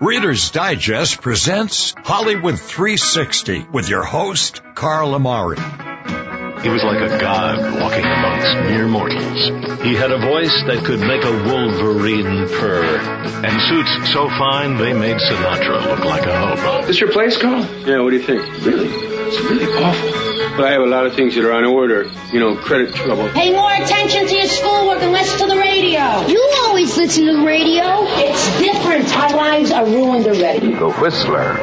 Reader's Digest presents Hollywood 360 with your host, Carl Amari. He was like a god walking amongst mere mortals. He had a voice that could make a wolverine purr, and suits so fine they made Sinatra look like a hobo. This your place, Carl? Yeah, what do you think? Really? It's really awful. But I have a lot of things that are on order. You know, credit trouble. Pay more attention to your schoolwork and less to the radio. You always listen to the radio. It's different. Our lives are ruined already. The Whistler.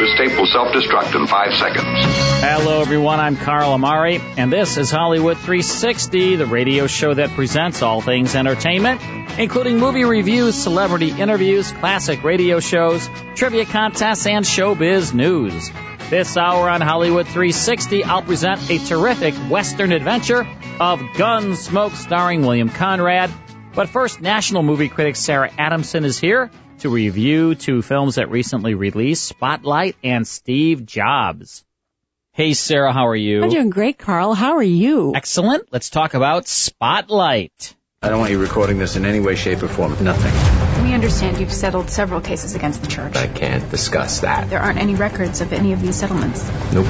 This tape will self-destruct in five seconds. Hello, everyone. I'm Carl Amari, and this is Hollywood 360, the radio show that presents all things entertainment, including movie reviews, celebrity interviews, classic radio shows, trivia contests, and showbiz news. This hour on Hollywood 360, I'll present a terrific Western adventure of Gunsmoke starring William Conrad. But first, national movie critic Sarah Adamson is here to review two films that recently released, Spotlight and Steve Jobs. Hey Sarah, how are you? I'm doing great, Carl. How are you? Excellent. Let's talk about Spotlight. I don't want you recording this in any way, shape, or form. Nothing. We understand you've settled several cases against the church. I can't discuss that. There aren't any records of any of these settlements. Nope.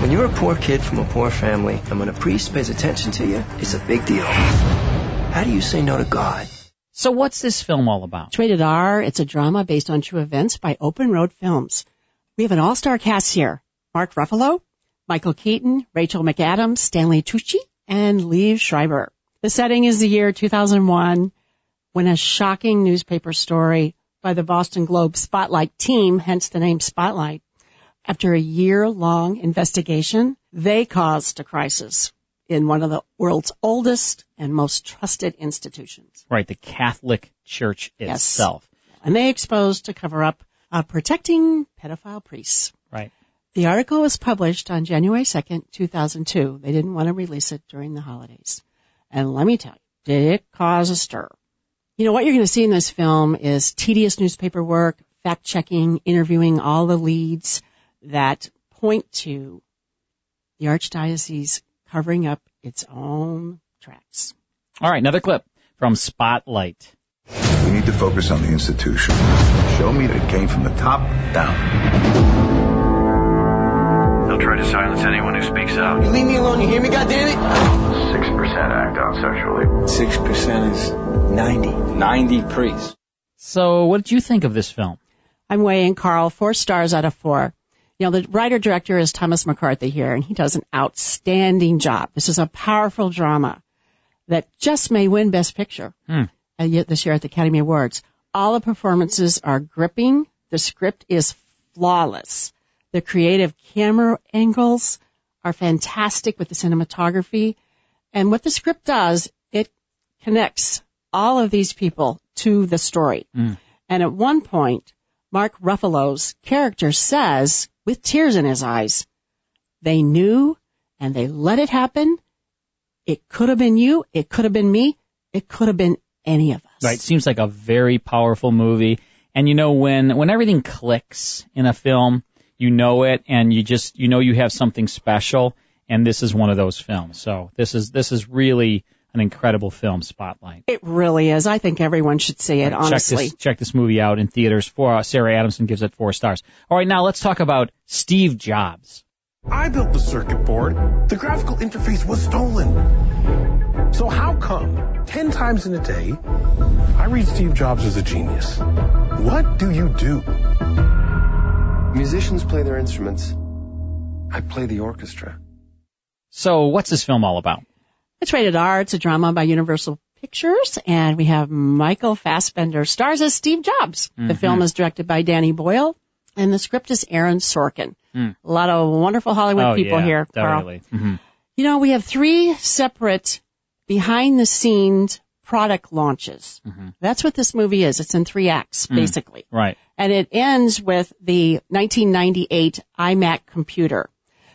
When you're a poor kid from a poor family, and when a priest pays attention to you, it's a big deal. How do you say no to God? So what's this film all about? It's rated R. It's a drama based on true events by Open Road Films. We have an all-star cast here. Mark Ruffalo, Michael Keaton, Rachel McAdams, Stanley Tucci, and Liev Schreiber. The setting is the year 2001 when a shocking newspaper story by the Boston Globe Spotlight team, hence the name Spotlight, after a year-long investigation, they caused a crisis in one of the world's oldest and most trusted institutions. Right, the Catholic Church itself. Yes. And they exposed to cover up uh, protecting pedophile priests. Right. The article was published on January 2nd, 2002. They didn't want to release it during the holidays. And let me tell you, did it cause a stir? You know, what you're going to see in this film is tedious newspaper work, fact checking, interviewing all the leads that point to the Archdiocese covering up its own tracks. All right, another clip from Spotlight. We need to focus on the institution. Show me that it came from the top down. They'll try to silence anyone who speaks out. You leave me alone, you hear me, goddammit? 6% act out sexually. 6% is 90. 90 priests. So, what did you think of this film? I'm weighing Carl four stars out of four. You know, the writer director is Thomas McCarthy here, and he does an outstanding job. This is a powerful drama that just may win Best Picture uh, this year at the Academy Awards. All the performances are gripping. The script is flawless. The creative camera angles are fantastic with the cinematography. And what the script does, it connects all of these people to the story. Mm. And at one point, Mark Ruffalo's character says, with tears in his eyes, they knew and they let it happen. It could have been you. It could have been me. It could have been any of us. Right, seems like a very powerful movie. And you know when when everything clicks in a film, you know it and you just you know you have something special and this is one of those films. So this is this is really an incredible film spotlight. It really is. I think everyone should see it, honestly. Check this, check this movie out in theaters. For uh, Sarah Adamson gives it four stars. All right, now let's talk about Steve Jobs. I built the circuit board. The graphical interface was stolen. So how come 10 times in a day I read Steve Jobs as a genius? What do you do? Musicians play their instruments. I play the orchestra. So what's this film all about? It's rated R. It's a drama by Universal Pictures, and we have Michael Fassbender stars as Steve Jobs. The Mhm. film is directed by Danny Boyle, and the script is Aaron Sorkin. Mm. A lot of wonderful Hollywood oh, people yeah, here, Carl. Definitely. Mhm. You know, we have three separate behind the scenes product launches. Mhm. That's what this movie is. It's in three acts, Mm. basically. Right. And it ends with the 1998 iMac computer.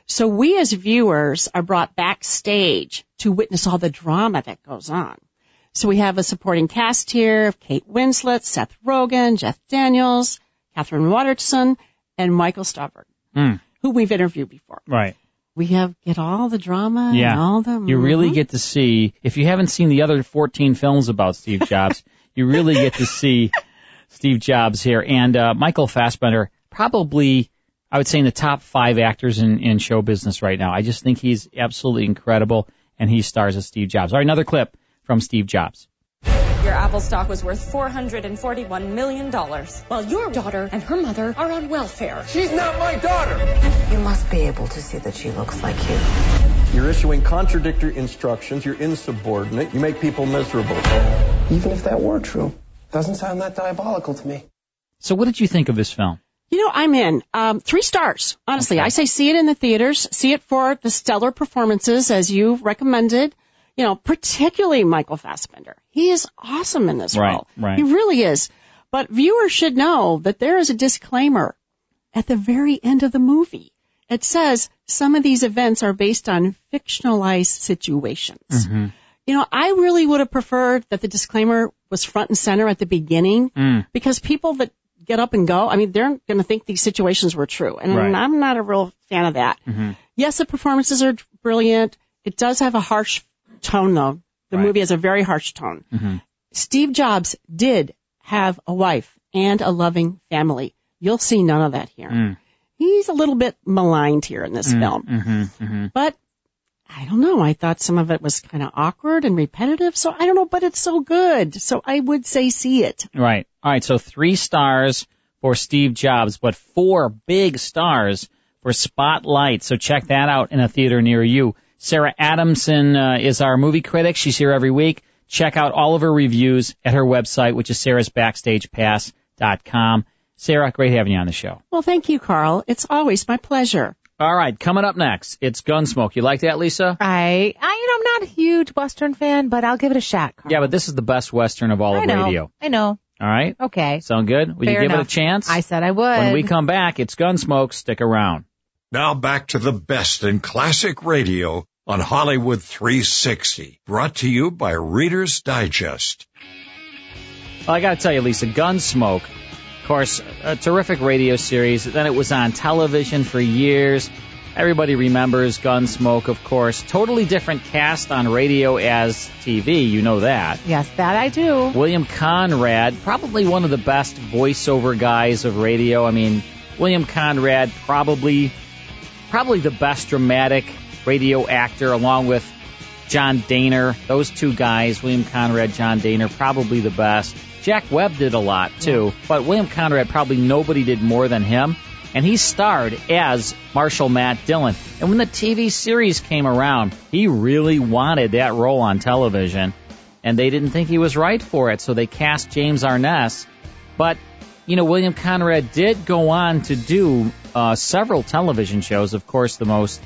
So we as viewers are brought backstage to witness all the drama that goes on. So we have a supporting cast here of Kate Winslet, Seth Rogen, Jeff Daniels, Katherine Waterston, and Michael Stuhlbarg, Mm. who we've interviewed before. Right. We have get all the drama Yeah. and all the You really Mhm. get to see, if you haven't seen the other 14 films about Steve Jobs, you really get to see Steve Jobs here. And uh, Michael Fassbender, probably, I would say, in the top five actors in, in show business right now. I just think he's absolutely incredible, and he stars as Steve Jobs. All right, another clip from Steve Jobs. Your Apple stock was worth $441 million, while your daughter and her mother are on welfare. She's not my daughter. You must be able to see that she looks like you. You're issuing contradictory instructions. You're insubordinate. You make people miserable. Even if that were true, doesn't sound that diabolical to me. So, what did you think of this film? You know, I'm in. Um, three stars. Honestly, I say see it in the theaters. See it for the stellar performances as you recommended. You know, particularly Michael Fassbender. He is awesome in this Right, role. right. He really is. But viewers should know that there is a disclaimer at the very end of the movie. It says some of these events are based on fictionalized situations. Mm-hmm. You know, I really would have preferred that the disclaimer was front and center at the beginning Mm. because people that get up and go, I mean, they're going to think these situations were true. And Right. I'm not a real fan of that. Mm-hmm. Yes, the performances are brilliant. It does have a harsh tone though. The movie has a very harsh tone. Mm-hmm. Steve Jobs did have a wife and a loving family. You'll see none of that here. Mm. He's a little bit maligned here in this film. Mm-hmm. Mm-hmm. But I don't know. I thought some of it was kind of awkward and repetitive. So I don't know, but it's so good. So I would say see it. Right. All right. So three stars for Steve Jobs, but four big stars for Spotlight. So check that out in a theater near you. Sarah Adamson uh, is our movie critic. She's here every week. Check out all of her reviews at her website, which is sarahsbackstagepass.com. Sarah, great having you on the show. Well, thank you, Carl. It's always my pleasure. All right, coming up next, it's Gunsmoke. You like that, Lisa? I, I, you know, I'm not a huge Western fan, but I'll give it a shot. Carl. Yeah, but this is the best Western of all I of know. radio. I know. All right? Okay. Sound good? Will you Fair give it a chance? I said I would. When we come back, it's Gunsmoke. Stick around. Now back to the best in classic radio on Hollywood 360, brought to you by Reader's Digest. Well, I got to tell you, Lisa, Gunsmoke, of course, a terrific radio series. Then it was on television for years. Everybody remembers Gunsmoke, of course. Totally different cast on radio as TV. You know that. Yes, that I do. William Conrad, probably one of the best voiceover guys of radio. I mean, William Conrad, probably, probably the best dramatic radio actor, along with John Dehner. Those two guys, William Conrad, John Dehner, probably the best. Jack Webb did a lot too, but William Conrad probably nobody did more than him. And he starred as Marshal Matt Dillon. And when the TV series came around, he really wanted that role on television. And they didn't think he was right for it, so they cast James Arness. But, you know, William Conrad did go on to do uh, several television shows. Of course, the most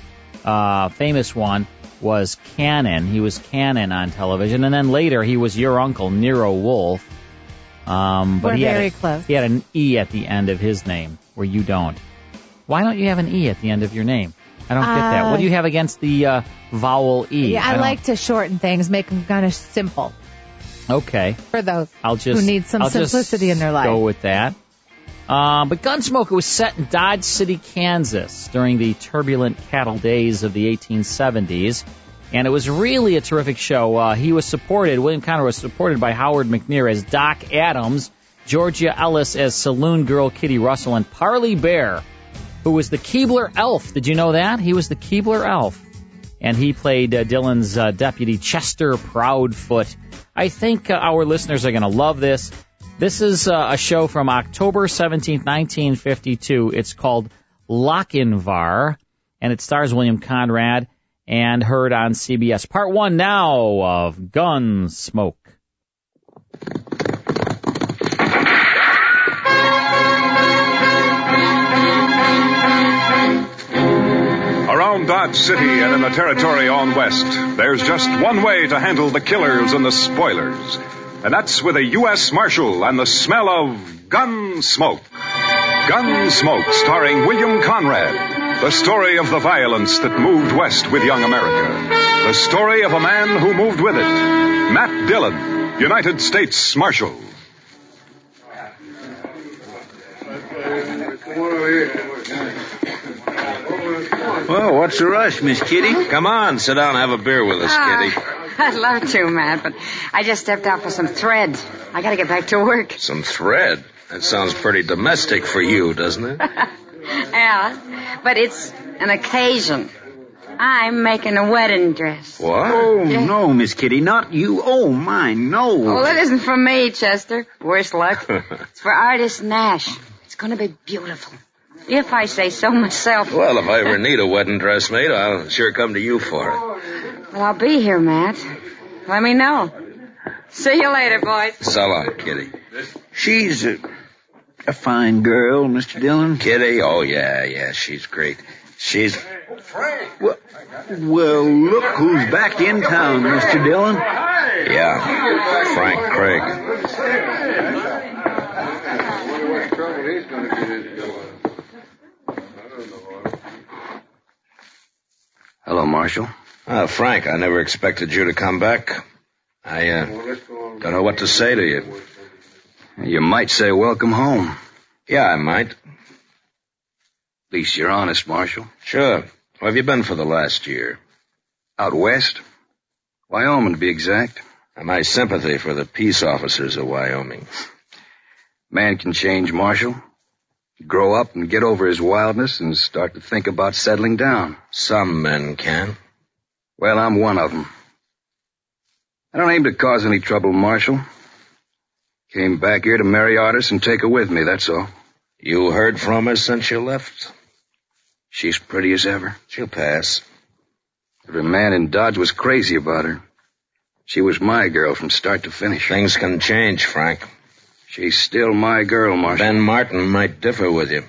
uh, famous one was Cannon. He was Cannon on television. And then later, he was your uncle, Nero Wolfe. Um, but We're he very had a, close. He had an E at the end of his name, where you don't. Why don't you have an E at the end of your name? I don't get that. What do you have against the uh, vowel E? Yeah, I, don't- like to shorten things, make them kind of simple Okay. for those I'll just who need some I'll simplicity in their life. Go with that. Um, but Gunsmoke was set in Dodge City, Kansas, during the turbulent cattle days of the 1870s, and it was really a terrific show. Uh, he was supported. William Conrad was supported by Howard McNear as Doc Adams, Georgia Ellis as Saloon Girl Kitty Russell, and Parley Baer, who was the Keebler Elf. Did you know that he was the Keebler Elf? And he played uh, Dillon's uh, deputy Chester Proudfoot. I think uh, our listeners are going to love this. This is uh, a show from October 17th, 1952. It's called Lochinvar, and it stars William Conrad and heard on CBS. Part one now of Gunsmoke. Around Dodge City and in the territory on west, there's just one way to handle the killers and the spoilers. And that's with a U.S. Marshal and the smell of gun smoke. Gunsmoke, starring William Conrad. The story of the violence that moved west with young America. The story of a man who moved with it. Matt Dillon, United States Marshal. Well, what's the rush, Miss Kitty? Come on, sit down and have a beer with us, Kitty. Ah, I'd love to, Matt, but I just stepped out for some thread. I gotta get back to work. Some thread. That sounds pretty domestic for you, doesn't it? yeah, but it's an occasion. I'm making a wedding dress. What? Oh, no, Miss Kitty, not you. Oh, my, no. Well, it isn't for me, Chester. Worse luck. it's for Artis Nash. It's gonna be beautiful. If I say so myself. Well, if I ever need a wedding dress made, I'll sure come to you for it. Well, I'll be here, Matt. Let me know. See you later, boys. So long, Kitty. She's a, a fine girl, Mr. Dillon. Kitty? Oh, yeah, yeah, she's great. She's... Well, well, look who's back in town, Mr. Dillon. Yeah, Frank Craig. Hello, Marshal. Uh, Frank, I never expected you to come back. I, uh, don't know what to say to you. You might say welcome home. Yeah, I might. At least you're honest, Marshal. Sure. Where have you been for the last year? Out west? Wyoming, to be exact. And my sympathy for the peace officers of Wyoming. Man can change, Marshal. Grow up and get over his wildness and start to think about settling down. Some men can. Well, I'm one of them. I don't aim to cause any trouble, Marshal. Came back here to marry Artis and take her with me, that's all. You heard from her since you left? She's pretty as ever. She'll pass. Every man in Dodge was crazy about her. She was my girl from start to finish. Things can change, Frank. She's still my girl, Marshal. Ben Martin might differ with you.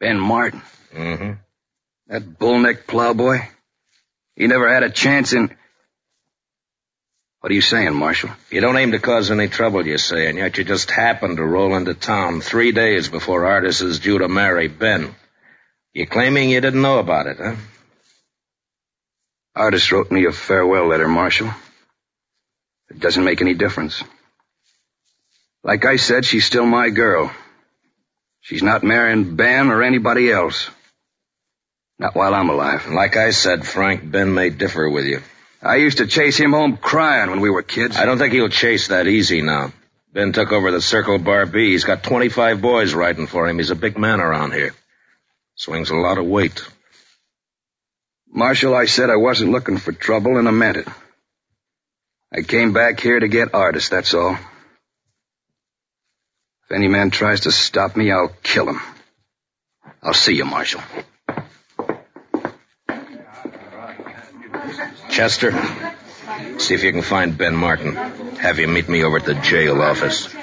Ben Martin? Mm-hmm. That bullneck plowboy? He never had a chance in... What are you saying, Marshal? You don't aim to cause any trouble, you say, and yet you just happened to roll into town three days before Artis is due to marry Ben. You're claiming you didn't know about it, huh? Artis wrote me a farewell letter, Marshal. It doesn't make any difference. Like I said, she's still my girl. She's not marrying Ben or anybody else. Not while I'm alive. Like I said, Frank, Ben may differ with you. I used to chase him home crying when we were kids. I don't think he'll chase that easy now. Ben took over the Circle Bar B. He's got 25 boys riding for him. He's a big man around here. Swings a lot of weight. Marshal, I said I wasn't looking for trouble, and I meant it. I came back here to get Artis, that's all. If any man tries to stop me, I'll kill him. I'll see you, Marshal. Chester, see if you can find Ben Martin. Have him meet me over at the jail office.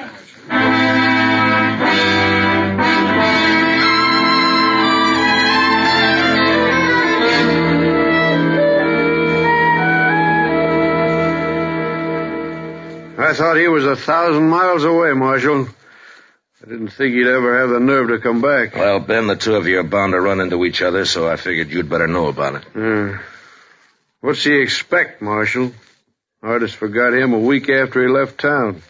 I thought he was a thousand miles away, Marshal. Didn't think he'd ever have the nerve to come back. Well, Ben, the two of you are bound to run into each other, so I figured you'd better know about it. Uh, what's he expect, Marshal? Artis forgot him a week after he left town.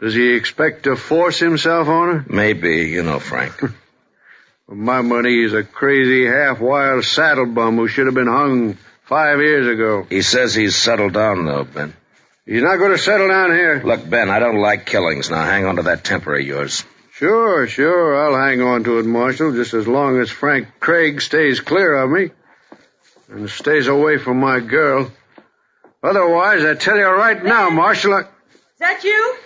Does he expect to force himself on her? Maybe, you know, Frank. For my money, he's a crazy, half-wild saddle bum who should have been hung five years ago. He says he's settled down, though, Ben. He's not going to settle down here. Look, Ben, I don't like killings. Now hang on to that temper of yours. Sure, sure. I'll hang on to it, Marshal, just as long as Frank Craig stays clear of me and stays away from my girl. Otherwise, I tell you right now, Marshal, I... Is that you?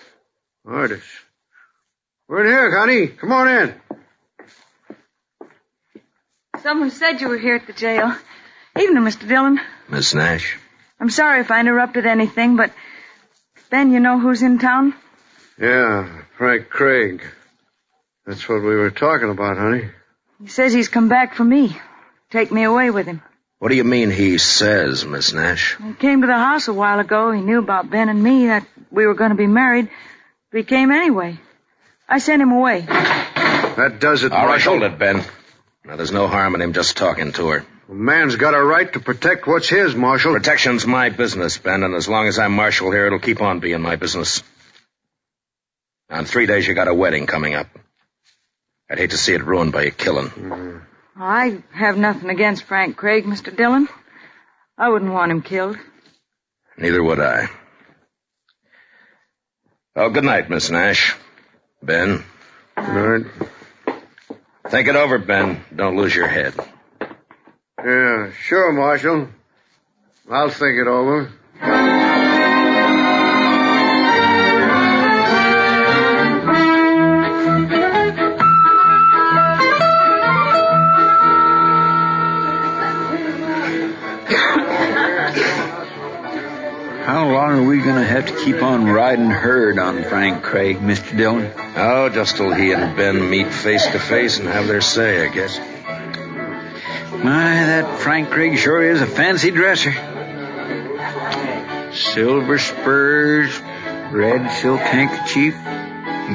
Artis. We're in here, honey. Come on in. Someone said you were here at the jail. Evening, Mr. Dillon. Miss Nash. I'm sorry if I interrupted anything, but Ben, you know who's in town? Yeah, Frank Craig. That's what we were talking about, honey. He says he's come back for me. Take me away with him. What do you mean he says, Miss Nash? He came to the house a while ago. He knew about Ben and me, that we were going to be married. But he came anyway. I sent him away. That does it, All right, Marshal. hold it, Ben. Now, there's no harm in him just talking to her. A man's got a right to protect what's his, Marshal. Protection's my business, Ben, and as long as I'm marshal here, it'll keep on being my business. Now, in three days, you got a wedding coming up. I'd hate to see it ruined by a killing. Mm-hmm. I have nothing against Frank Craig, Mr. Dillon. I wouldn't want him killed. Neither would I. Oh, good night, Miss Nash. Ben. Good night. Think it over, Ben. Don't lose your head. Yeah, sure, Marshal. I'll think it over. How long are we going to have to keep on riding herd on Frank Craig, Mr. Dillon? Oh, just till he and Ben meet face to face and have their say, I guess. My, that Frank Craig sure is a fancy dresser. Silver spurs, red silk handkerchief,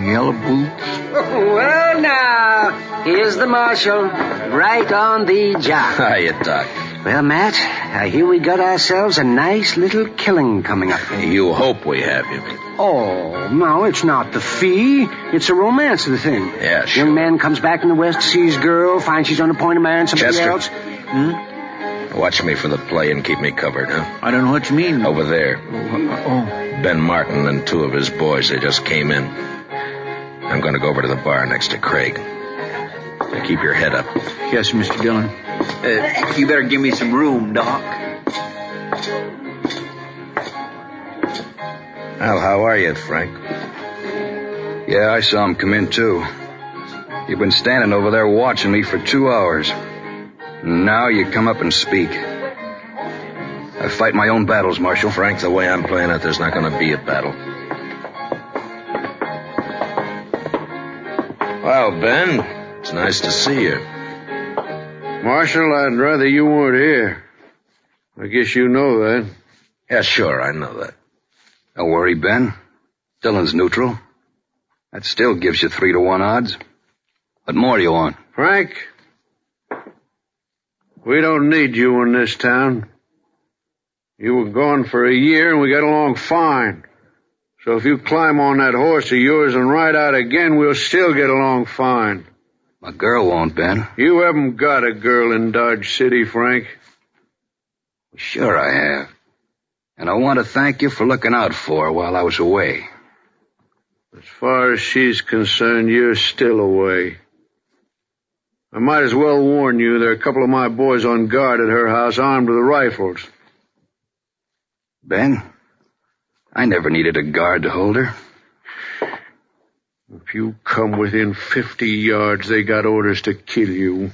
yellow boots. Well, now, here's the marshal, right on the job. Hiya, Doc. Well, Matt, I hear we got ourselves a nice little killing coming up. You hope we have, you? Oh, no, it's not the fee. It's the romance of the thing. Yeah, sure. Young man comes back from the West, sees girl, finds she's on the point of marrying somebody Chester. else. Hmm? Watch me for the play and keep me covered, huh? I don't know what you mean. Over there. Oh, Ben Martin and two of his boys, they just came in. I'm going to go over to the bar next to Craig. Now keep your head up. yes, Mr. Dillon. Uh, you better give me some room, Doc. Well, how are you, Frank? Yeah, I saw him come in too. You've been standing over there watching me for two hours. Now you come up and speak. I fight my own battles, Marshal. Frank, the way I'm playing it, there's not going to be a battle. Well, Ben, it's nice to see you. Marshal, I'd rather you weren't here. I guess you know that. Yeah, sure, I know that. Don't worry, Ben. Dillon's neutral. That still gives you three to one odds. What more do you want? Frank, we don't need you in this town. You were gone for a year and we got along fine. So if you climb on that horse of yours and ride out again, we'll still get along fine. My girl won't, Ben. You haven't got a girl in Dodge City, Frank. Sure I have. And I want to thank you for looking out for her while I was away. As far as she's concerned, you're still away. I might as well warn you, there are a couple of my boys on guard at her house armed with rifles. Ben, I never needed a guard to hold her. If you come within 50 yards, they got orders to kill you.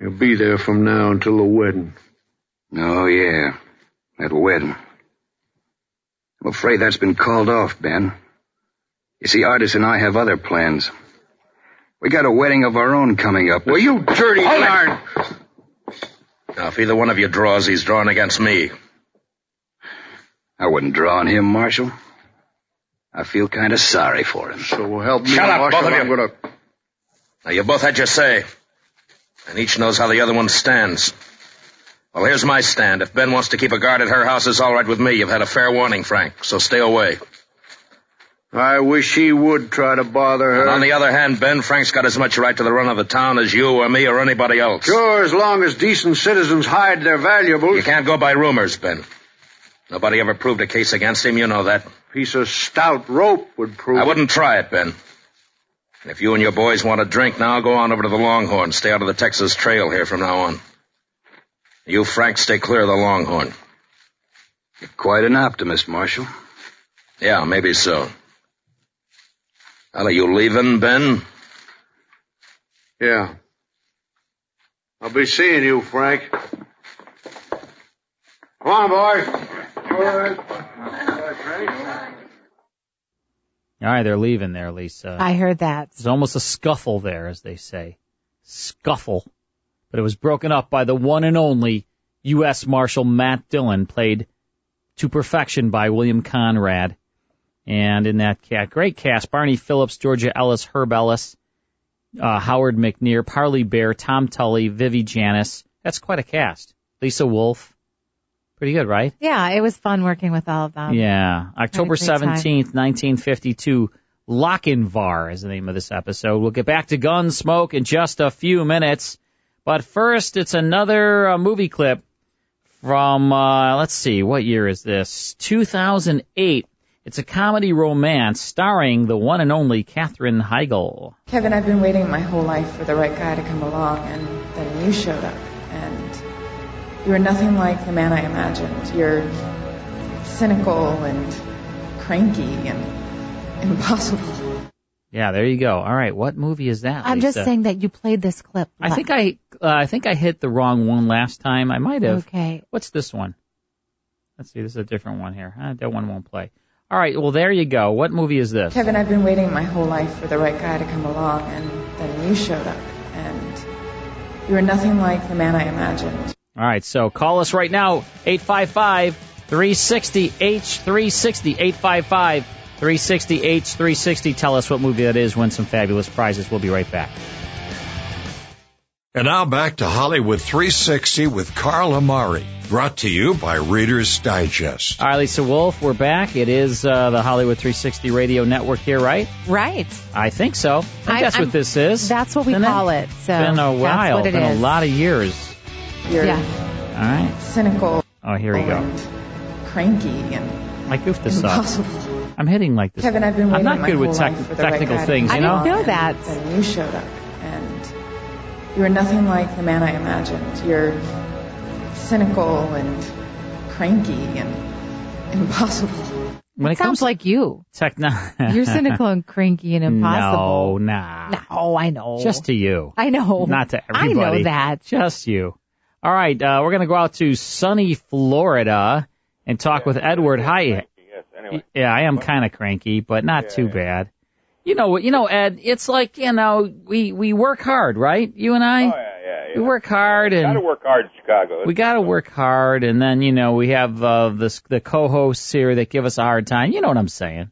You'll be there from now until the wedding. Oh, yeah. That wedding. I'm afraid that's been called off, Ben. You see, Artis and I have other plans. We got a wedding of our own coming up. Well, you dirty Hold it! darn... Now, if either one of you draws, he's drawing against me. I wouldn't draw on him, Marshal. I feel kind of sorry for him. So help me, Shut up, Marshal. both of you. I'm gonna... Now, you both had your say. And each knows how the other one stands. Well, here's my stand. If Ben wants to keep a guard at her house, it's all right with me. You've had a fair warning, Frank, so stay away. I wish he would try to bother her. And on the other hand, Ben, Frank's got as much right to the run of the town as you or me or anybody else. Sure, as long as decent citizens hide their valuables. You can't go by rumors, Ben. Nobody ever proved a case against him, you know that. Piece of stout rope would prove I wouldn't try it, Ben. If you and your boys want a drink now, go on over to the Longhorn. Stay out of the Texas Trail here from now on. You, Frank, stay clear of the Longhorn. You're quite an optimist, Marshal. Yeah, maybe so. Well, are you leaving, Ben? Yeah. I'll be seeing you, Frank. Come on, All right, they're leaving there, Lisa. I heard that. There's almost a scuffle there, as they say. Scuffle. But it was broken up by the one and only U.S. Marshal Matt Dillon, played to perfection by William Conrad. And in that cat, great cast, Barney Phillips, Georgia Ellis, Herb Ellis, uh, Howard McNear, Parley Baer, Tom Tully, Vivi Janis. That's quite a cast. Lisa Wolf. Pretty good, right? Yeah, it was fun working with all of them. Yeah. October great time. 17th, 1952, Lochinvar is the name of this episode. We'll get back to Gunsmoke in just a few minutes. But first, it's another uh, movie clip from, uh, let's see, what year is this? 2008. It's a comedy romance starring the one and only Katherine Heigl. Kevin, I've been waiting my whole life for the right guy to come along, and then you showed up, and you were nothing like the man I imagined. You're cynical and cranky and impossible. Yeah, there you go. All right, what movie is that? I'm just saying that you played this clip. I think I, uh, I think I hit the wrong one last time. I might have. Okay. What's this one? Let's see. This is a different one here. Uh, that one won't play. All right. Well, there you go. What movie is this? Kevin, I've been waiting my whole life for the right guy to come along, and then you showed up, and you were nothing like the man I imagined. All right. So call us right now. 855 360 H360. 855 360 H360. Tell us what movie that is. Win some fabulous prizes. We'll be right back. And now back to Hollywood 360 with Carl Amari, brought to you by Reader's Digest. All right, Lisa Wolf, we're back. It is uh, the Hollywood 360 Radio Network here, right? Right. I think so. I think I- that's I'm- what this is. That's what we Isn't call it. So It's been a that's while. what it been is. a lot of years. You're Yeah. All right. cynical Oh, here we go. cranky and I goofed this up. impossible. I'm hitting like this. Kevin, I've been I'm waiting not my good with whole tech- life for the right technical guy things, you know? I didn't know that. And then you showed up, and you were nothing like the man I imagined. You're cynical and cranky and impossible. When it Sounds comes like you. to techno, You're cynical and cranky and impossible. No, nah. No, oh, I know. Just to you. I know. Not to everybody. I know that. Just you. All right, uh, we're going to go out to sunny Florida and talk with Edward. Hi. Yes, anyway. Yeah, I am kind of cranky, but not too bad. You know, you know, Ed. It's like you know, we we work hard, right? You and I. Oh, yeah, yeah, yeah. We work hard and Gotta work hard in Chicago. we got to work hard, and then you know we have uh, this the co-hosts here that give us a hard time. You know what I'm saying?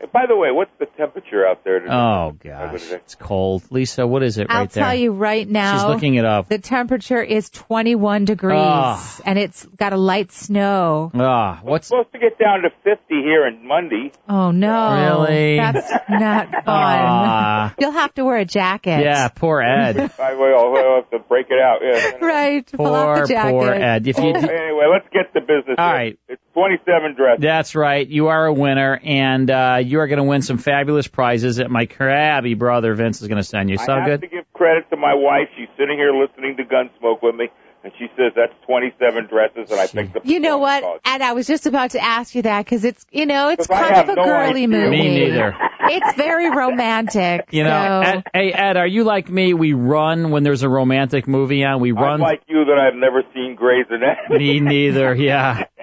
Hey, By the way, what's the temperature out there today? Oh gosh, it's cold. Lisa, what is it I'll right there? I'll tell you right now. She's looking it up. The temperature is 21 degrees, Ah. and it's got a light snow. Ah, what's supposed to get down to 50 here on Monday. Oh no! Really? That's not fun. Ah. You'll have to wear a jacket. yeah, poor Ed. I will I'll have to break it out. Yeah. Right. Pull off poor the jacket. poor Ed. If Oh, you anyway, let's get to business. All here. right. It's 27 dresses. That's right. You are a winner, and uh, you are going to win some fabulous prizes that my crabby brother Vince is going to send you. I Sound have good? to give credit to my wife. She's sitting here listening to Gunsmoke with me, and she says that's 27 dresses, and I picked up. You know what? And I was just about to ask you that because it's, you know, it's kind of a no girly idea. movie. Me neither. It's very romantic. You know, so. Ed, hey Ed, are you like me? We run when there's a romantic movie on. We run. I'm run. like you that I've never seen Grey's Anatomy. Me neither. Yeah.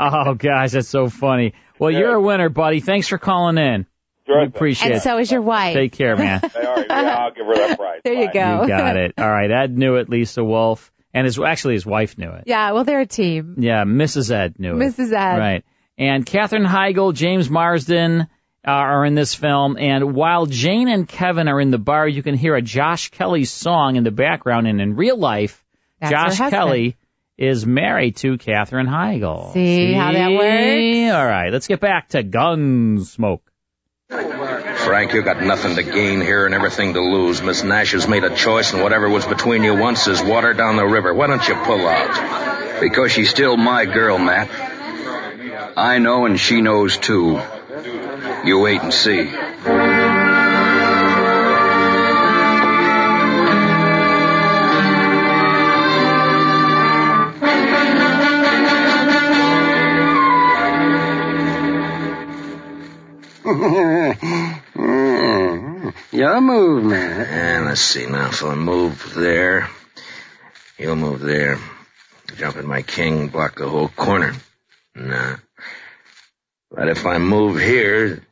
Oh gosh, that's so funny. Well, you're a winner, buddy. Thanks for calling in. Sure We appreciate and it. And so is your wife. Take care, man. All right, yeah, I'll give her that prize. There you go. You got it. All right, Ed knew it. Lisa Wolf, and his actually his wife knew it. Yeah, well, they're a team. Yeah, Mrs. Ed knew it. Mrs. Ed. Right. And Katherine Heigl, James Marsden uh, are in this film. And while Jane and Kevin are in the bar, you can hear a Josh Kelley song in the background. And in real life, That's her Josh husband. Kelley is married to Katherine Heigl. See how that works? All right, let's get back to Gunsmoke. Frank, you got nothing to gain here and everything to lose. Miss Nash has made a choice, and whatever was between you once is water down the river. Why don't you pull out? Because she's still my girl, Matt. I know and she knows too. You wait and see. Your move, man. And let's see now. If I move there, you'll move there. Jump in my king, block the whole corner. Nah. But if I move here.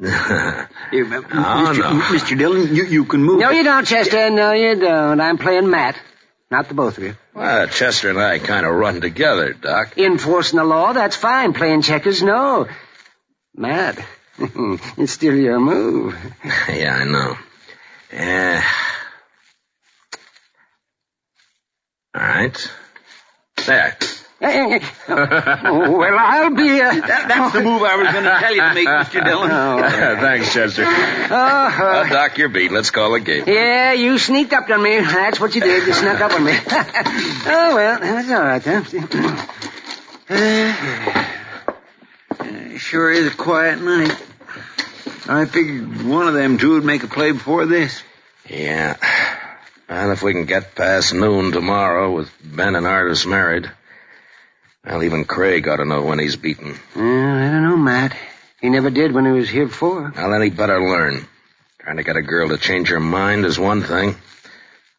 You, Oh, Mr. no. Mr. Dillon, you, you can move. No, you don't, Chester. No, you don't. I'm playing Matt. Not the both of you. well, Chester and I kind of run together, Doc. Enforcing the law, that's fine. Playing checkers, no. Matt, it's still your move. yeah, I know. Eh. all right. There. well, I'll be. Uh... That, that's the move I was going to tell you to make, Mr. Dillon. Oh. Thanks, Chester. Uh-huh. Uh, Doc, you're beat. Let's call the game. Yeah, you sneaked up on me. That's what you did. You snuck up on me. oh, well, that's all right, then. Sure is a quiet night. I figured one of them two would make a play before this. Yeah. And if we can get past noon tomorrow with Ben and Artis married, well, even Craig ought to know when he's beaten. Uh, I don't know, Matt. He never did when he was here before. Well, then he'd better learn. Trying to get a girl to change her mind is one thing.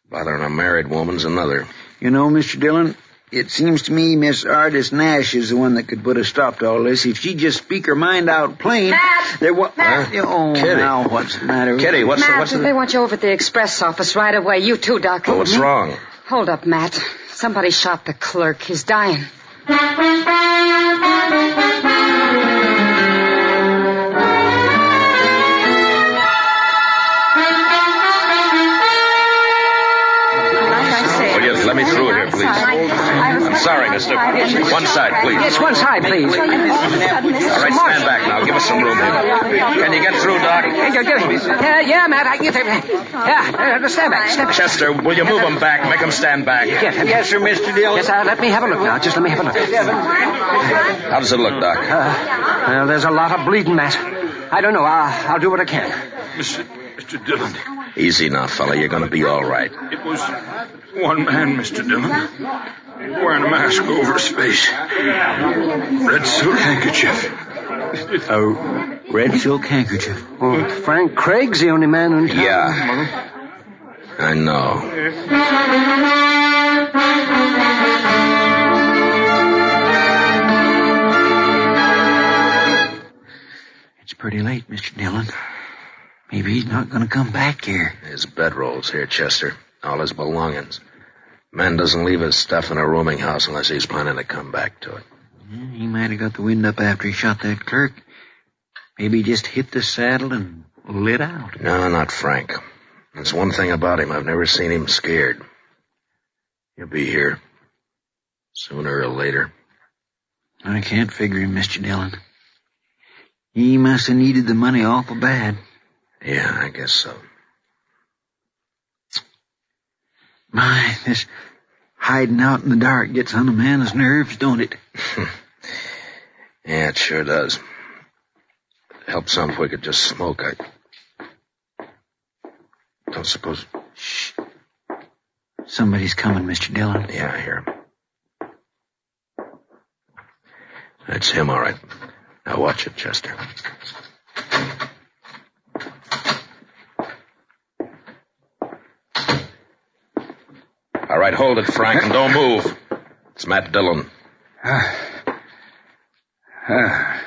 Bothering a married woman's another. You know, Mr. Dillon, it seems to me Miss Artis Nash is the one that could put a stop to all this. If she'd just speak her mind out plain, Matt! there was. Matt! Oh, Kitty. now what's the matter? Kitty, you? what's the, Matt, what's the... they want you over at the express office right away. You too, Doc. Well, what's wrong? Hold up, Matt. Somebody shot the clerk. He's dying. mister. One side, please. Yes, one side, please. All right, stand back now. Give us some room here. Can you get through, Doc? Yeah, yeah, Matt, I can get there. Yeah, uh, stand back, stand back. Chester, will you move them back? Make them stand back. Yes, yes, sir, Mr. Dillon. Yes, uh, let me have a look now. Just let me have a look. How does it look, Doc? Uh, well, there's a lot of bleeding, Matt. I don't know. I'll, I'll do what I can. Mr. Mr. Dillon, Easy now, fella. You're going to be all right. it was one man, Mr. Dillon, wearing a mask over his face. Red silk handkerchief. A red silk handkerchief. Well, Frank Craig's the only man in town. Yeah. I know. It's pretty late, Mr. Dillon. Maybe he's not going to come back here. His bedrolls here, Chester. All his belongings. Man doesn't leave his stuff in a rooming house unless he's planning to come back to it. Yeah, he might have got the wind up after he shot that clerk. Maybe he just hit the saddle and lit out. No, not Frank. That's one thing about him. I've never seen him scared. He'll be here. Sooner or later. I can't figure him, Mr. Dillon. He must have needed the money awful bad. Yeah, I guess so. My, this hiding out in the dark gets on a man's nerves, don't it? Yeah, it sure does. Help some if we could just smoke. I don't suppose. Shh. Somebody's coming, Mr. Dillon. Yeah, I hear him. That's him, all right. Now watch it, Chester. All right, hold it, Frank, and don't move. It's Matt Dillon. Ah.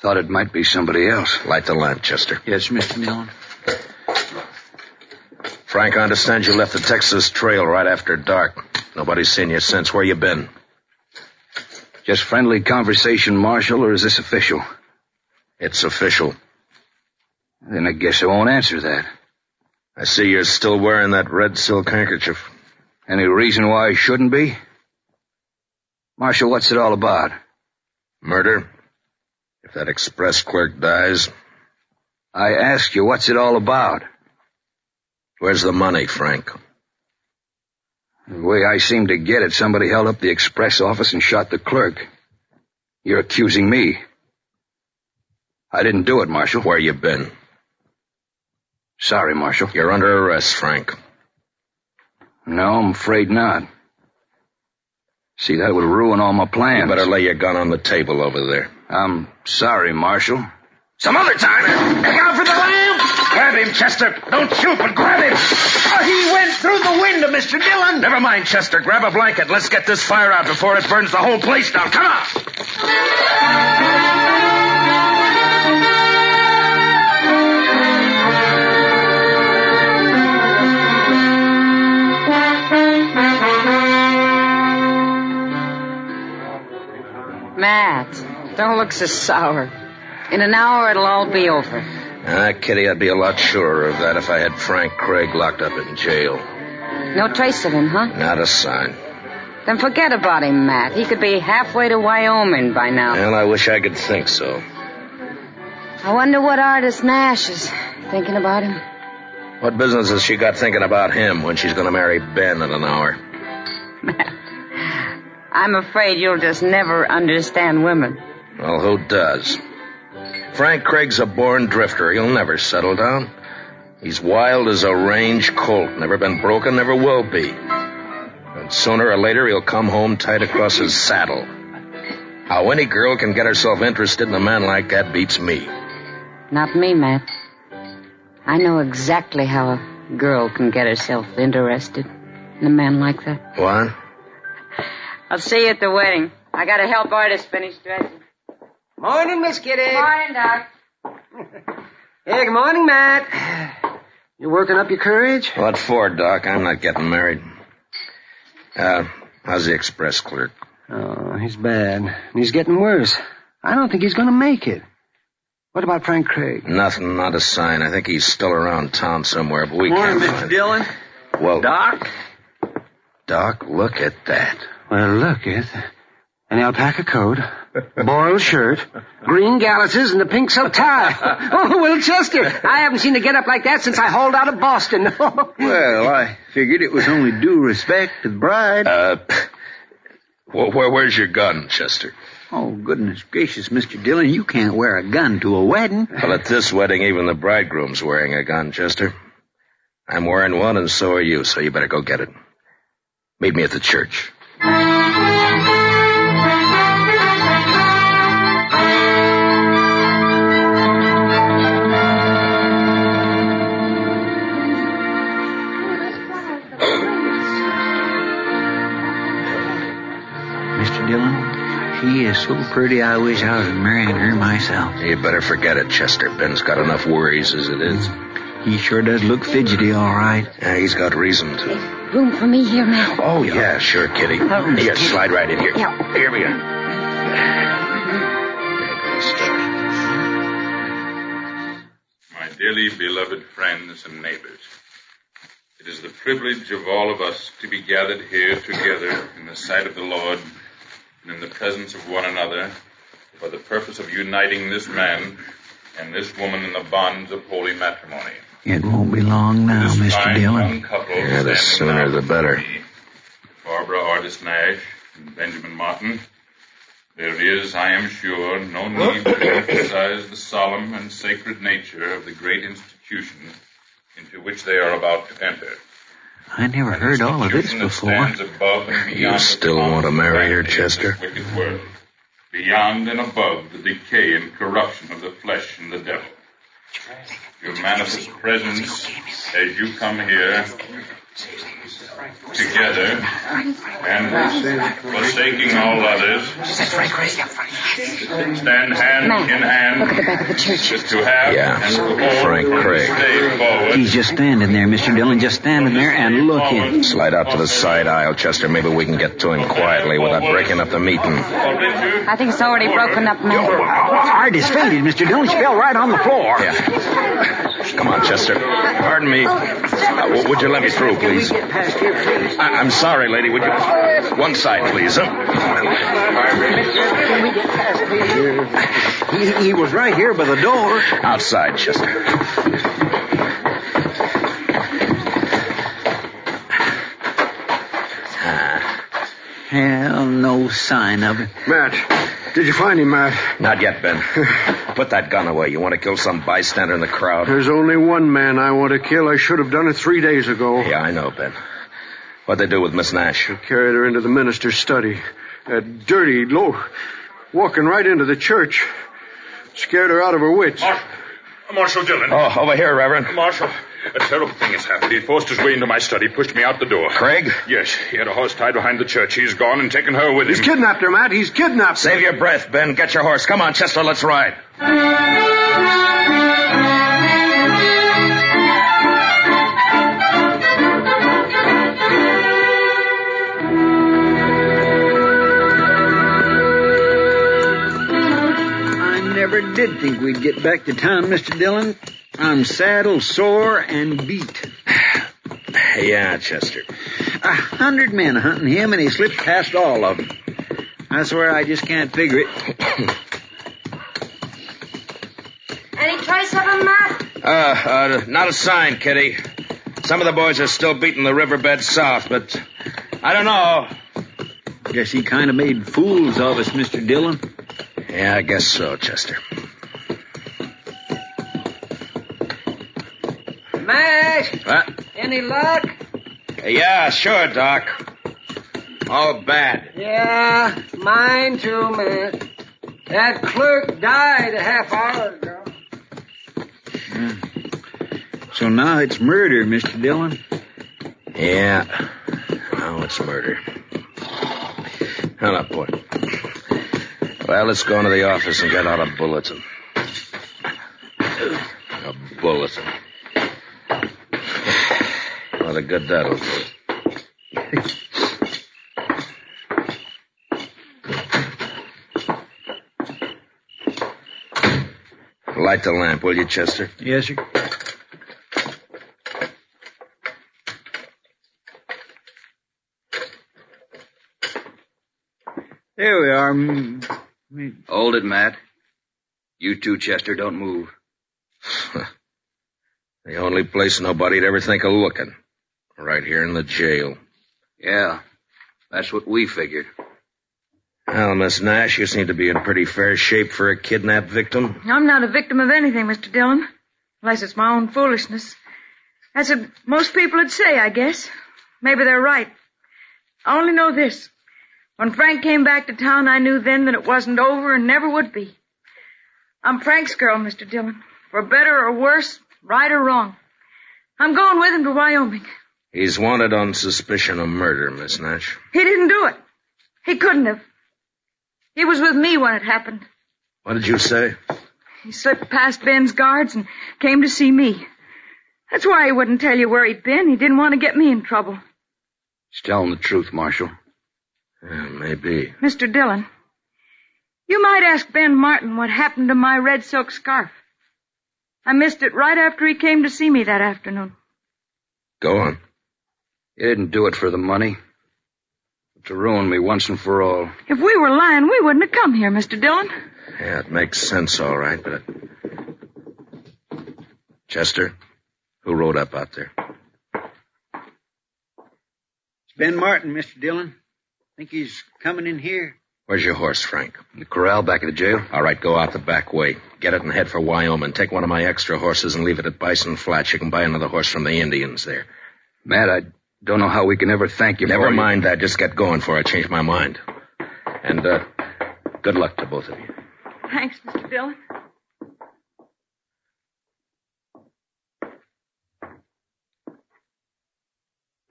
Thought it might be somebody else. Light the lamp, Chester. Yes, Mr. Dillon. Frank, I understand you left the Texas Trail right after dark. Nobody's seen you since. Where you been? Just friendly conversation, Marshal, or is this official? It's official. Then I guess I won't answer that. I see you're still wearing that red silk handkerchief. Any reason why I shouldn't be? Marshal, what's it all about? Murder? If that express clerk dies, I ask you, what's it all about? where's the money, Frank? The way I seem to get it, somebody held up the express office and shot the clerk. You're accusing me. I didn't do it, Marshal. Where you been? Sorry, Marshal. You're under arrest, Frank. No, I'm afraid not. See, that would ruin all my plans. You better lay your gun on the table over there. I'm sorry, Marshal. Some other time. Look out for the lamp! Grab him, Chester. Don't shoot, but grab him. Oh, he went through the window, Mr. Dillon. Never mind, Chester. Grab a blanket. Let's get this fire out before it burns the whole place down. Come on. Matt, don't look so sour. In an hour, it'll all be over. Ah, Kitty, I'd be a lot surer of that if I had Frank Craig locked up in jail. No trace of him, huh? Not a sign. Then forget about him, Matt. He could be halfway to Wyoming by now. Well, I wish I could think so. I wonder what Artis Nash is thinking about him. What business has she got thinking about him when she's going to marry Ben in an hour? I'm afraid you'll just never understand women. Well, who does? Frank Craig's a born drifter. He'll never settle down. He's wild as a range colt. Never been broken, never will be. And sooner or later, he'll come home tight across his saddle. How any girl can get herself interested in a man like that beats me. Not me, Matt. I know exactly how a girl can get herself interested in a man like that. What? I'll see you at the wedding. I gotta help Artis finish dressing. Morning, Miss Kitty. Morning, Doc. Hey, good morning, Matt. You working up your courage? What for, Doc? I'm not getting married. Uh, how's the express clerk? Oh, he's bad. And he's getting worse. I don't think he's going to make it. What about Frank Craig? Nothing, not a sign. I think he's still around town somewhere, but we Morning, can't Mr. find Dillon. Well, Doc? Doc, look at that. Well, look, it. An alpaca coat, a boiled shirt, green galluses, and a pink silk tie. Oh, well, Chester, I haven't seen a get-up like that since I hauled out of Boston. Well, I figured it was only due respect to the bride. Uh, wh- where, where's your gun, Chester? Oh, goodness gracious, Mr. Dillon, you can't wear a gun to a wedding. Well, at this wedding, even the bridegroom's wearing a gun, Chester. I'm wearing one, and so are you, so you better go get it. Meet me at the church. Mr. Dillon, she is so pretty I wish I was marrying her myself. You better forget it, Chester. Ben's got enough worries as it is. He sure does look fidgety, all right. Yeah, he's got reason to. Room for me here, Matt? Oh, yeah, sure, Kitty. Oh, Here, Kitty. slide right in here. Yeah. Here we are. My dearly beloved friends and neighbors, it is the privilege of all of us to be gathered here together in the sight of the Lord and in the presence of one another for the purpose of uniting this man and this woman in the bonds of holy matrimony. It won't be long now, This Mr. Dillon. Yeah, the sooner the better. Barbara Artis Nash and Benjamin Martin. There is, I am sure, no need to emphasize the solemn and sacred nature of the great institution into which they are about to enter. I never heard all of this before. above You still want to marry her, Chester? wicked world, beyond and above the decay and corruption of the flesh and the devil. Your manifest presence as you come here together and forsaking all others, stand hand Matt, in hand Look at the back of the church. is to have Yeah, and to Frank Craig. this day forward He's just standing there, Mr. Dillon, just standing there and looking. Slide out to the side aisle, Chester. Maybe we can get to him quietly without breaking up the meeting. I think it's already broken up, Matt. Artis fainted, Mr. Dillon. She fell right on the floor. Yeah. Come on, Chester. Pardon me. Uh, would you let me through, please? I- I'm sorry, lady. Would you... One side, please. Huh? He, he was right here by the door. Outside, Chester. Hell, no sign of it. Matt, did you find him, Matt? Not yet, Ben. Put that gun away. You want to kill some bystander in the crowd? There's only one man I want to kill. I should have done it three days ago. Yeah, I know, Ben. What'd they do with Miss Nash? They carried her into the minister's study. That dirty, low, walking right into the church. Scared her out of her wits. Marshal Dillon. Oh, over here, Reverend. Marshal, a terrible thing has happened. He forced his way into my study, pushed me out the door. Craig? Yes, he had a horse tied behind the church. He's gone and taken her with him. He's kidnapped her, Matt. He's kidnapped her. Save your breath, Ben. Get your horse. Come on, Chester. Let's ride. I never did think we'd get back to town, Mr. Dillon. I'm saddled, sore, and beat. Yeah, Chester. A hundred men hunting him, and he slipped past all of them. I swear I just can't figure it. Any trace of him, Matt? Uh, uh, not a sign, Kitty. Some of the boys are still beating the riverbed south, but I don't know. Guess he kind of made fools of us, Mr. Dillon. Yeah, I guess so, Chester. Mash, What? any luck? Yeah, sure, Doc. All bad. Yeah, mine too, man. That clerk died a half hour ago. Hmm. So now it's murder, Mr. Dillon. Yeah. Now it's murder. Hold up, boy. Well, let's go into the office and get out a bulletin. A bulletin. A good that'll do. Light the lamp, will you, Chester? Yes, sir. Here we are. Mm, Hold it, Matt. You too, Chester. Don't move. The only place nobody'd ever think of looking. Right here in the jail. Yeah, that's what we figured. Well, Miss Nash, you seem to be in pretty fair shape for a kidnapped victim. I'm not a victim of anything, Mr. Dillon. Unless it's my own foolishness. That's what most people would say, I guess. Maybe they're right. I only know this. When Frank came back to town, I knew then that it wasn't over and never would be. I'm Frank's girl, Mr. Dillon. For better or worse, right or wrong. I'm going with him to Wyoming. He's wanted on suspicion of murder, Miss Nash. He didn't do it. He couldn't have. He was with me when it happened. What did you say? He slipped past Ben's guards and came to see me. That's why he wouldn't tell you where he'd been. He didn't want to get me in trouble. He's telling the truth, Marshal. Yeah, maybe. Mr. Dillon, you might ask Ben Martin what happened to my red silk scarf. I missed it right after he came to see me that afternoon. Go on. You didn't do it for the money. But to ruin me once and for all. If we were lying, we wouldn't have come here, Mr. Dillon. Yeah, it makes sense, all right, but. Uh, Chester, who rode up out there? It's Ben Martin, Mr. Dillon. Think he's coming in here? Where's your horse, Frank? In the corral back of the jail? All right, go out the back way. Get it and head for Wyoming. Take one of my extra horses and leave it at Bison Flats. You can buy another horse from the Indians there. Matt, I don't know how we can ever thank you Never for mind that. Just get going for I changed my mind. And, uh, good luck to both of you. Thanks, Mr. Dillon.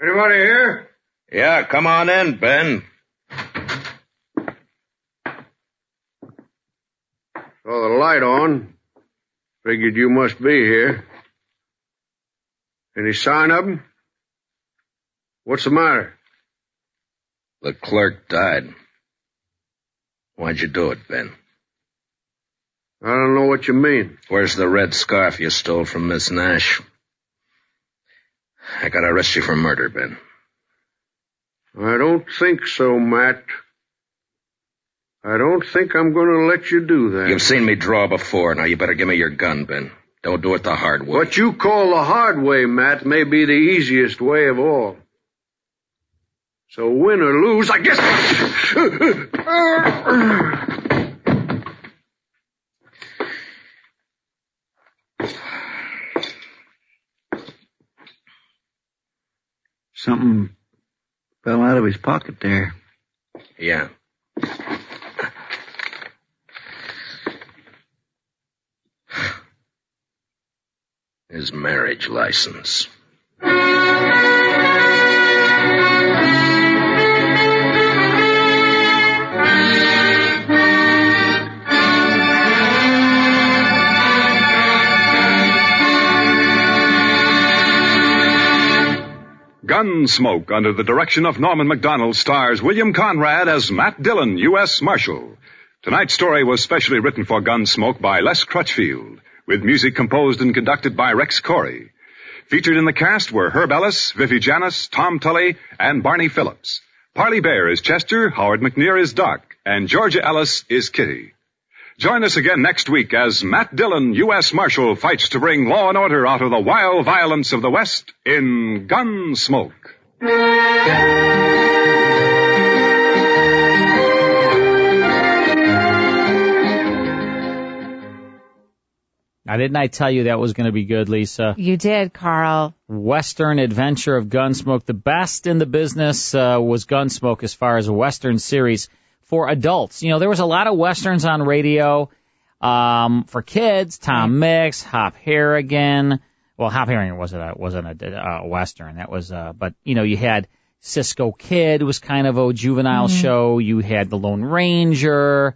Anybody here? Yeah, come on in, Ben. Saw the light on. Figured you must be here. Any sign of him? What's the matter? The clerk died. Why'd you do it, Ben? I don't know what you mean. Where's the red scarf you stole from Miss Nash? I gotta arrest you for murder, Ben. I don't think so, Matt. I don't think I'm going to let you do that. You've seen me draw before. Now you better give me your gun, Ben. Don't do it the hard way. What you call the hard way, Matt, may be the easiest way of all. So win or lose, I guess. Something fell out of his pocket there. Yeah. His marriage license. Gunsmoke, under the direction of Norman Macdonnell, stars William Conrad as Matt Dillon, U.S. Marshal. Tonight's story was specially written for Gunsmoke by Les Crutchfield, with music composed and conducted by Rex Koury. Featured in the cast were Herb Ellis, Vivi Janis, Tom Tully, and Barney Phillips. Parley Baer is Chester, Howard McNear is Doc, and Georgia Ellis is Kitty. Join us again next week as Matt Dillon, U.S. Marshal, fights to bring law and order out of the wild violence of the West in Gunsmoke. Now, didn't I tell you that was going to be good, Lisa? You did, Carl. Western Adventure of Gunsmoke. The best in the business uh, was Gunsmoke as far as a Western series for adults. You know, there was a lot of Westerns on radio. Um, for kids, Tom Mix, Hop Harrigan. Well, Hop Harrigan wasn't a, wasn't a, uh, Western. That was, uh, but, you know, you had Cisco Kid was kind of a juvenile Mm-hmm. show. You had The Lone Ranger,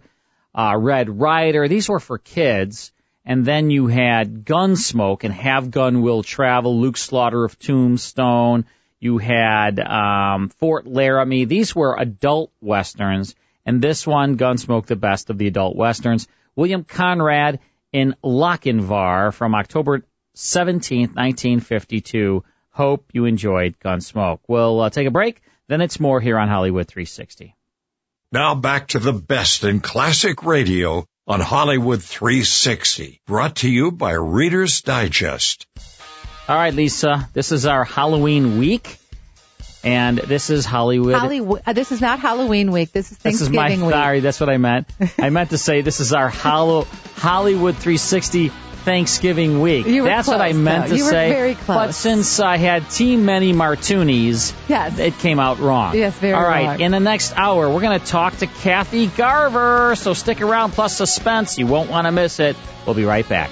uh, Red Ryder. These were for kids. And then you had Gunsmoke and Have Gun Will Travel, Luke Slaughter of Tombstone. You had um, Fort Laramie. These were adult westerns, and this one, Gunsmoke, the best of the adult westerns. William Conrad in Lochinvar from October 17th, 1952. Hope you enjoyed Gunsmoke. We'll uh, take a break. Then it's more here on Hollywood 360. Now back to the best in classic radio on Hollywood 360, brought to you by Reader's Digest. All right, Lisa, this is our Halloween week, and this is Hollywood. Hollywood. Uh, this is not Halloween week. This is This is my Thanksgiving week. sorry. That's what I meant. I meant to say this is our Hollow, Hollywood 360 Thanksgiving week. You were That's what I close, meant though. to You were say. very close. But since I had too many martinis, Yes. it came out wrong. Yes, very All right. wrong. In the next hour, we're going to talk to Kathy Garver. So stick around. Plus suspense. You won't want to miss it. We'll be right back.